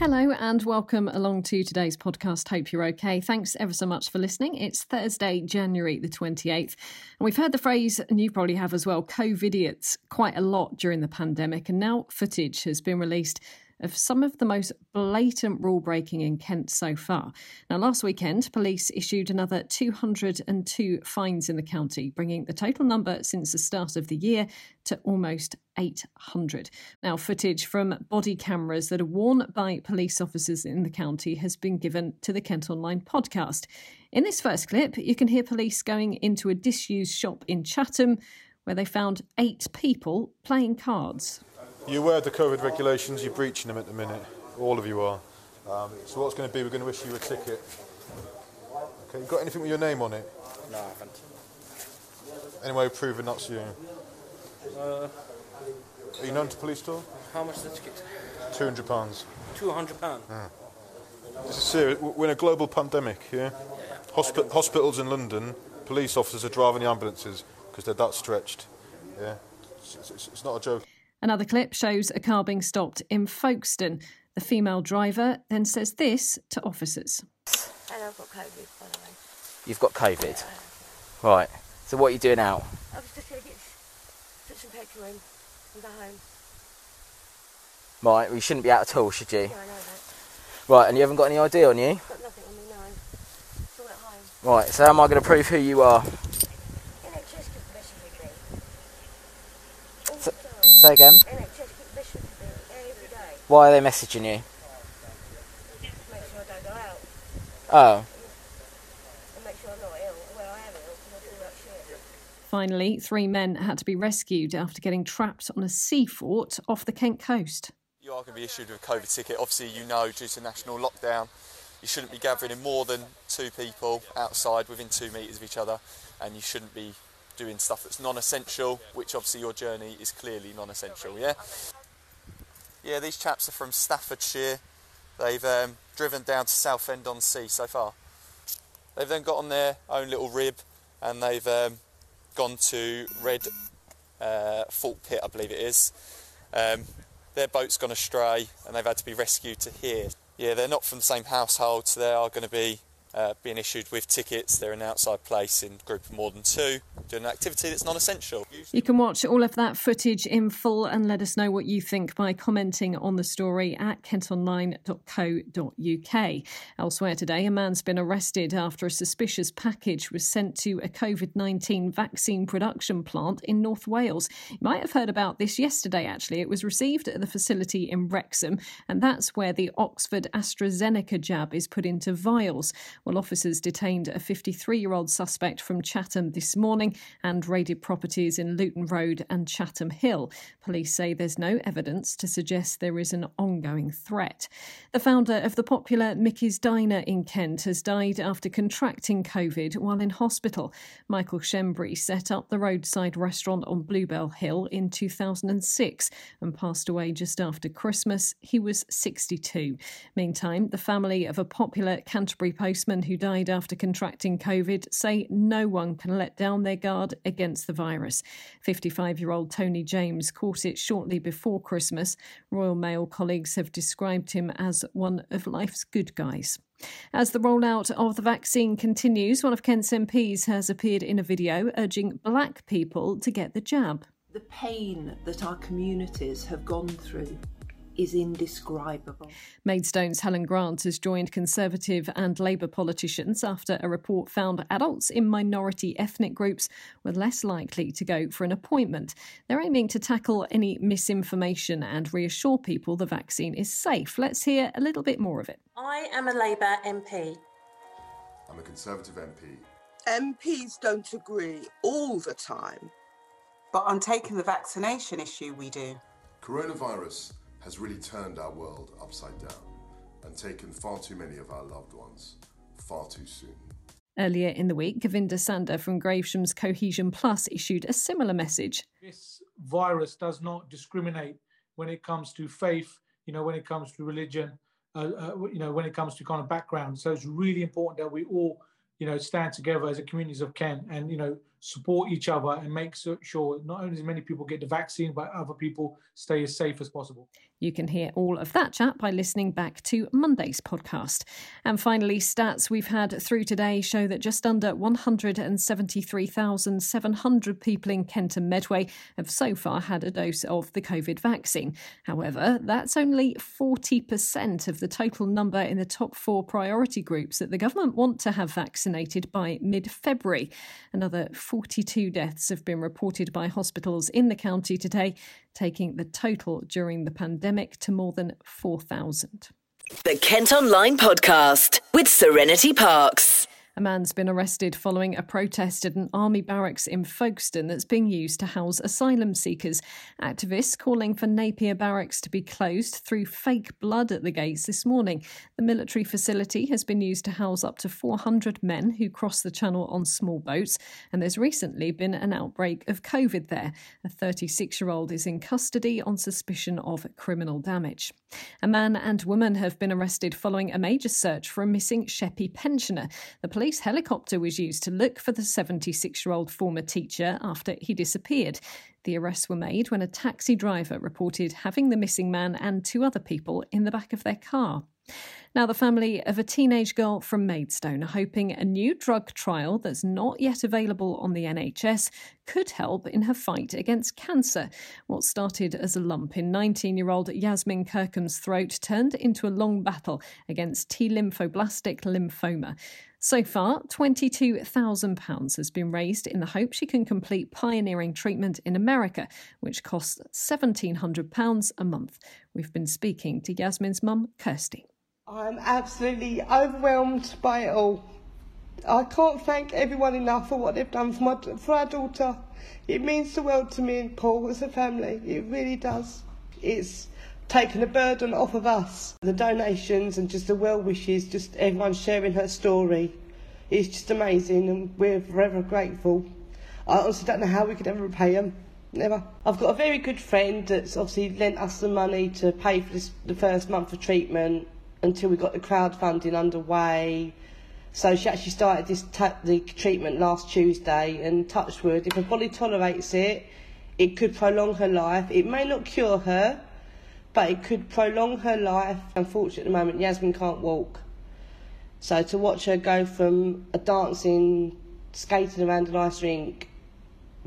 Hello and welcome along to today's podcast. Hope you're okay. Thanks ever so much for listening. It's Thursday, January the 28th. And we've heard the phrase, and you probably have as well, COVIDiots, quite a lot during the pandemic. And now footage has been released of some of the most blatant rule breaking in Kent so far. Now, last weekend, police issued another 202 fines in the county, bringing the total number since the start of the year to almost 800. Now, footage from body cameras that are worn by police officers in the county has been given to the Kent Online podcast. In this first clip, you can hear police going into a disused shop in Chatham where they found eight people playing cards. You're aware of the COVID regulations, you're breaching them at the minute. All of you are. Um, so what's going to be, we're going to issue you a ticket. Okay, you got anything with your name on it? No, I haven't. Any way of proving that's you? Uh, Are you known to police at all? how much is the ticket? £200. Two hundred pound. This is serious. We're in a global pandemic, yeah? Hospi- hospitals in London, police officers are driving the ambulances because they're that stretched. Yeah? It's, it's, it's not a joke. Another clip shows a car being stopped in Folkestone. The female driver then says this to officers. And I've got COVID, by the way. You've got COVID. Right. So what are you doing out? I was just going to get some petrol in and go home. Right. Well, you shouldn't be out at all, should you? Yeah, I know that. Right. And you haven't got any ID on you? Got nothing on me, no. It's all at home. Right. So how am I going to prove who you are? NHS keep messing with me. All So- the time. Say again. NHS keep messing with me every day. Why are they messaging you? Just make sure I don't go out. Oh. And make sure I'm not ill. Well, I am ill because I do that shit. Finally, three men had to be rescued after getting trapped on a sea fort off the Kent coast. You are going to be issued with a COVID ticket. Obviously, you know, due to national lockdown, you shouldn't be gathering in more than two people outside within two metres of each other, and you shouldn't be doing stuff that's non-essential, which obviously your journey is clearly non-essential. Yeah. Yeah, these chaps are from Staffordshire. They've um, driven down to Southend on Sea so far. They've then got on their own little rib, and they've um, gone to Red uh, Fault Pit, I believe it is. Um, their boat's gone astray and they've had to be rescued to here. Yeah, they're not from the same household, so they are going to be uh, being issued with tickets. They're an outside place in group of more than two, doing an activity that's non essential. You can watch all of that footage in full and let us know what you think by commenting on the story at kentonline.co.uk. Elsewhere today, a man's been arrested after a suspicious package was sent to a COVID 19 vaccine production plant in North Wales. You might have heard about this yesterday, actually. It was received at the facility in Wrexham, and that's where the Oxford AstraZeneca jab is put into vials. Well, officers detained a 53 year old suspect from Chatham this morning and raided properties in Luton Road and Chatham Hill. Police say there's no evidence to suggest there is an ongoing threat. The founder of the popular Mickey's Diner in Kent has died after contracting COVID while in hospital. Michael Shembry set up the roadside restaurant on Bluebell Hill in 2006 and passed away just after Christmas. He was 62. Meantime, the family of a popular Canterbury postman who died after contracting COVID say no one can let down their guard against the virus. 55 year old Tony James caught it shortly before Christmas. Royal Mail colleagues have described him as one of life's good guys. As the rollout of the vaccine continues, one of Kent's MPs has appeared in a video urging black people to get the jab. The pain that our communities have gone through is indescribable. Maidstone's Helen Grant has joined Conservative and Labour politicians after a report found adults in minority ethnic groups were less likely to go for an appointment. They're aiming to tackle any misinformation and reassure people the vaccine is safe. Let's hear a little bit more of it. I am a Labour MP. I'm a Conservative MP. MPs don't agree all the time. But on taking the vaccination issue, we do. Coronavirus has really turned our world upside down and taken far too many of our loved ones far too soon. Earlier in the week, Govinda Sander from Gravesham's Cohesion Plus issued a similar message. This virus does not discriminate when it comes to faith, you know, when it comes to religion, uh, uh, you know, when it comes to kind of background. So it's really important that we all, you know, stand together as a communities of Kent and, you know, support each other and make sure not only as many people get the vaccine, but other people stay as safe as possible. You can hear all of that chat by listening back to Monday's podcast. And finally, stats we've had through today show that just under 173,700 people in Kent and Medway have so far had a dose of the COVID vaccine. However, that's only 40% of the total number in the top four priority groups that the government want to have vaccinated by mid February. Another 42 deaths have been reported by hospitals in the county today, taking the total during the pandemic to more than 4,000. The Kent Online Podcast with Serenity Parks. A man's been arrested following a protest at an army barracks in Folkestone that's being used to house asylum seekers. Activists calling for Napier Barracks to be closed threw fake blood at the gates this morning. The military facility has been used to house up to 400 men who cross the channel on small boats, and there's recently been an outbreak of COVID there. A 36 year old is in custody on suspicion of criminal damage. A man and woman have been arrested following a major search for a missing Sheppey pensioner. The police helicopter was used to look for the 76 year old former teacher after he disappeared. The arrests were made when a taxi driver reported having the missing man and two other people in the back of their car. Now, the family of a teenage girl from Maidstone are hoping a new drug trial that's not yet available on the NHS could help in her fight against cancer. What started as a lump in 19 year old Yasmin Kirkham's throat turned into a long battle against T lymphoblastic lymphoma. So far, £22,000 has been raised in the hope she can complete pioneering treatment in America, which costs £1,700 a month. We've been speaking to Yasmin's mum, Kirsty. I'm absolutely overwhelmed by it all. I can't thank everyone enough for what they've done for, my, for our daughter. It means the world to me and Paul as a family. It really does. It's taken a burden off of us. The donations and just the well wishes, just everyone sharing her story. It's just amazing and we're forever grateful. I honestly don't know how we could ever repay them. Never. I've got a very good friend that's obviously lent us the money to pay for this, the first month of treatment until we got the crowdfunding underway. So she actually started this the treatment last Tuesday, and touchwood, if her body tolerates it, it could prolong her life. It may not cure her, but it could prolong her life. Unfortunately, at the moment, Yasmin can't walk. So to watch her go from a dancing, skating around an ice rink,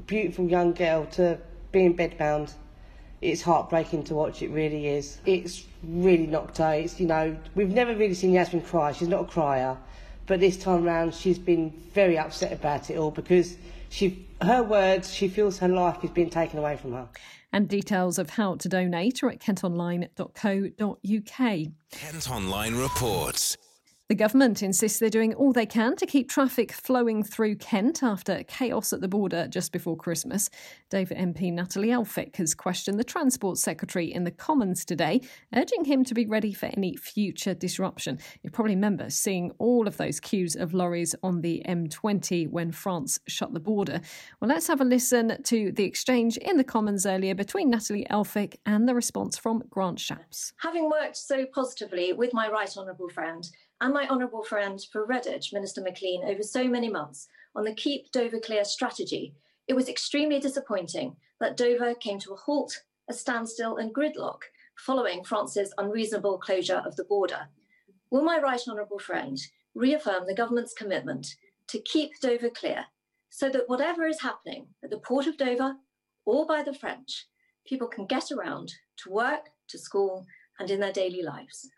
beautiful young girl, to being bedbound, it's heartbreaking to watch. It really is. It's really knocked her. It's you know we've never really seen Yasmin cry. She's not a crier, but this time round she's been very upset about it all because she her words she feels her life is being taken away from her. And details of how to donate are at kentonline.co.uk. Kent Online reports. The government insists they're doing all they can to keep traffic flowing through Kent after chaos at the border just before Christmas. Dover MP Natalie Elphicke has questioned the Transport Secretary in the Commons today, urging him to be ready for any future disruption. You probably remember seeing all of those queues of lorries on the M20 when France shut the border. Well, let's have a listen to the exchange in the Commons earlier between Natalie Elphicke and the response from Grant Shapps. Having worked so positively with my right honourable friend, and my honourable friend for Redditch, Minister Maclean, over so many months on the Keep Dover Clear strategy, it was extremely disappointing that Dover came to a halt, a standstill, and gridlock following France's unreasonable closure of the border. Will my right honourable friend reaffirm the government's commitment to keep Dover clear so that whatever is happening at the port of Dover or by the French, people can get around to work, to school, and in their daily lives?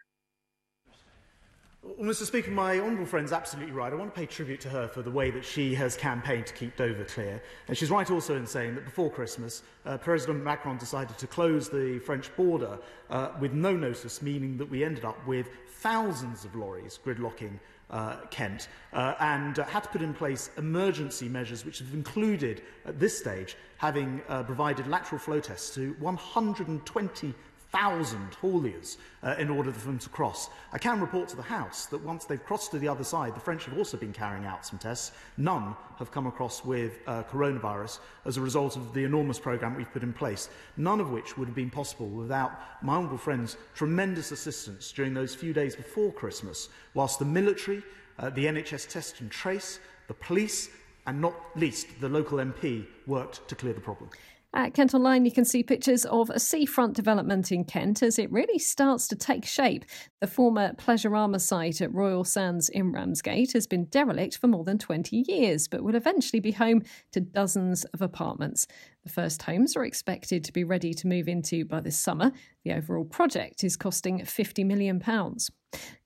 Well, Mr Speaker, my honourable friend's absolutely right. I want to pay tribute to her for the way that she has campaigned to keep Dover clear. And she's right also in saying that before Christmas, uh, President Macron decided to close the French border uh, with no notice, meaning that we ended up with thousands of lorries gridlocking uh, Kent, uh, and uh, had to put in place emergency measures which have included, at this stage, having uh, provided lateral flow tests to 120 1,000 hauliers uh, in order for them to cross. I can report to the House that once they've crossed to the other side, the French have also been carrying out some tests. None have come across with uh, coronavirus as a result of the enormous programme we've put in place, none of which would have been possible without my humble friend's tremendous assistance during those few days before Christmas, whilst the military, uh, the NHS test and trace, the police, and not least the local MP worked to clear the problem. At Kent Online, you can see pictures of a seafront development in Kent as it really starts to take shape. The former Pleasurama site at Royal Sands in Ramsgate has been derelict for more than 20 years, but will eventually be home to dozens of apartments. The first homes are expected to be ready to move into by this summer. The overall project is costing £50 million.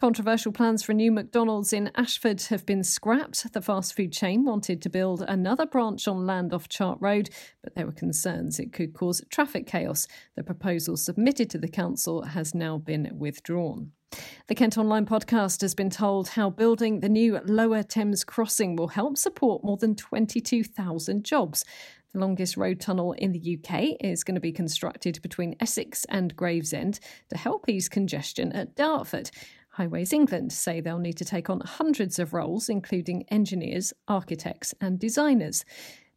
Controversial plans for a new McDonald's in Ashford have been scrapped. The fast food chain wanted to build another branch on land off Chart Road, but there were concerns it could cause traffic chaos. The proposal submitted to the council has now been withdrawn. The Kent Online podcast has been told how building the new Lower Thames crossing will help support more than 22,000 jobs. The longest road tunnel in the UK is going to be constructed between Essex and Gravesend to help ease congestion at Dartford. Highways England say they'll need to take on hundreds of roles, including engineers, architects, and designers.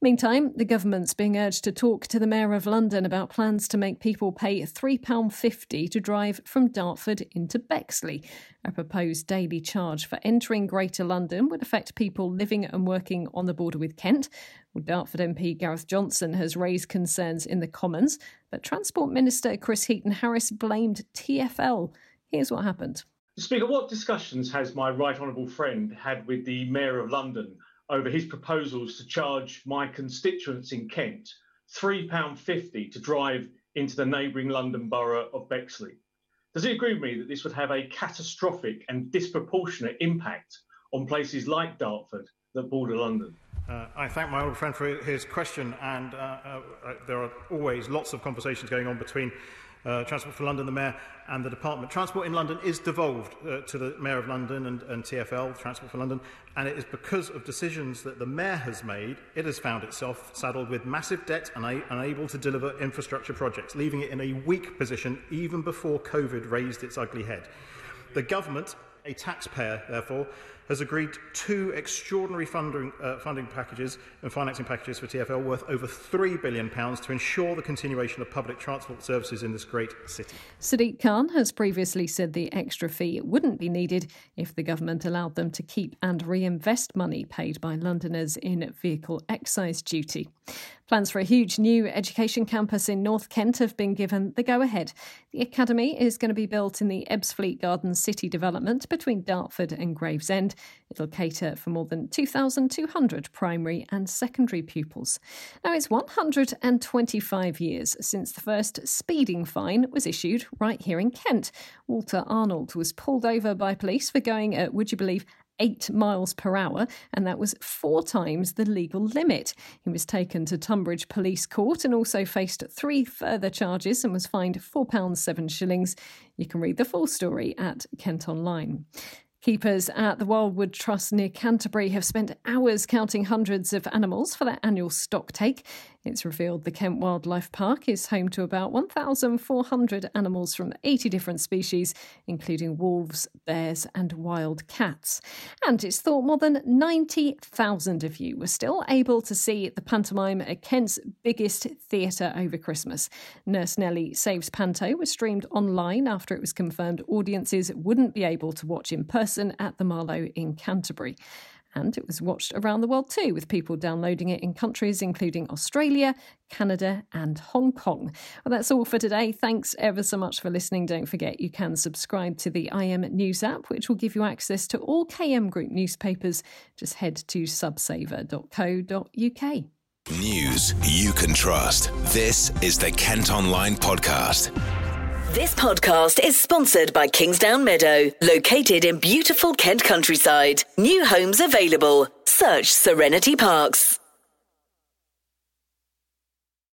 Meantime, the government's being urged to talk to the Mayor of London about plans to make people pay £3.50 to drive from Dartford into Bexley. A proposed daily charge for entering Greater London would affect people living and working on the border with Kent. Well, Dartford MP Gareth Johnson has raised concerns in the Commons, but Transport Minister Chris Heaton Harris blamed TFL. Here's what happened. Speaker, what discussions has my right honourable friend had with the Mayor of London over his proposals to charge my constituents in Kent £3.50 to drive into the neighbouring London borough of Bexley. Does he agree with me that this would have a catastrophic and disproportionate impact on places like Dartford that border London? Uh, I thank my old friend for his question, and uh, uh, uh there are always lots of conversations going on between uh, Transport for London, the Mayor and the Department. Transport in London is devolved uh, to the Mayor of London and, and TfL, Transport for London, and it is because of decisions that the Mayor has made, it has found itself saddled with massive debt and unable to deliver infrastructure projects, leaving it in a weak position even before COVID raised its ugly head. The government, a taxpayer, therefore, has agreed two extraordinary funding, uh, funding packages and financing packages for TFL worth over £3 billion to ensure the continuation of public transport services in this great city. Sadiq Khan has previously said the extra fee wouldn't be needed if the government allowed them to keep and reinvest money paid by Londoners in vehicle excise duty. Plans for a huge new education campus in North Kent have been given the go ahead. The academy is going to be built in the Ebbsfleet Garden City development between Dartford and Gravesend. It'll cater for more than 2,200 primary and secondary pupils. Now, it's 125 years since the first speeding fine was issued right here in Kent. Walter Arnold was pulled over by police for going at, would you believe, eight miles per hour, and that was four times the legal limit. He was taken to Tonbridge Police Court and also faced three further charges and was fined £4, 7 shillings. You can read the full story at Kent Online. Keepers at the Wildwood Trust near Canterbury have spent hours counting hundreds of animals for their annual stock take. It's revealed the Kent Wildlife Park is home to about 1,400 animals from 80 different species, including wolves, bears, and wild cats. And it's thought more than 90,000 of you were still able to see the pantomime at Kent's biggest theatre over Christmas. Nurse Nellie Saves Panto was streamed online after it was confirmed audiences wouldn't be able to watch in person at the Marlowe in Canterbury. And it was watched around the world too, with people downloading it in countries including Australia, Canada, and Hong Kong. Well, that's all for today. Thanks ever so much for listening. Don't forget you can subscribe to the KM News app, which will give you access to all KM Group newspapers. Just head to subsaver.co.uk. News you can trust. This is the Kent Online Podcast. This podcast is sponsored by Kingsdown Meadow, located in beautiful Kent countryside. New homes available. Search Serenity Parks.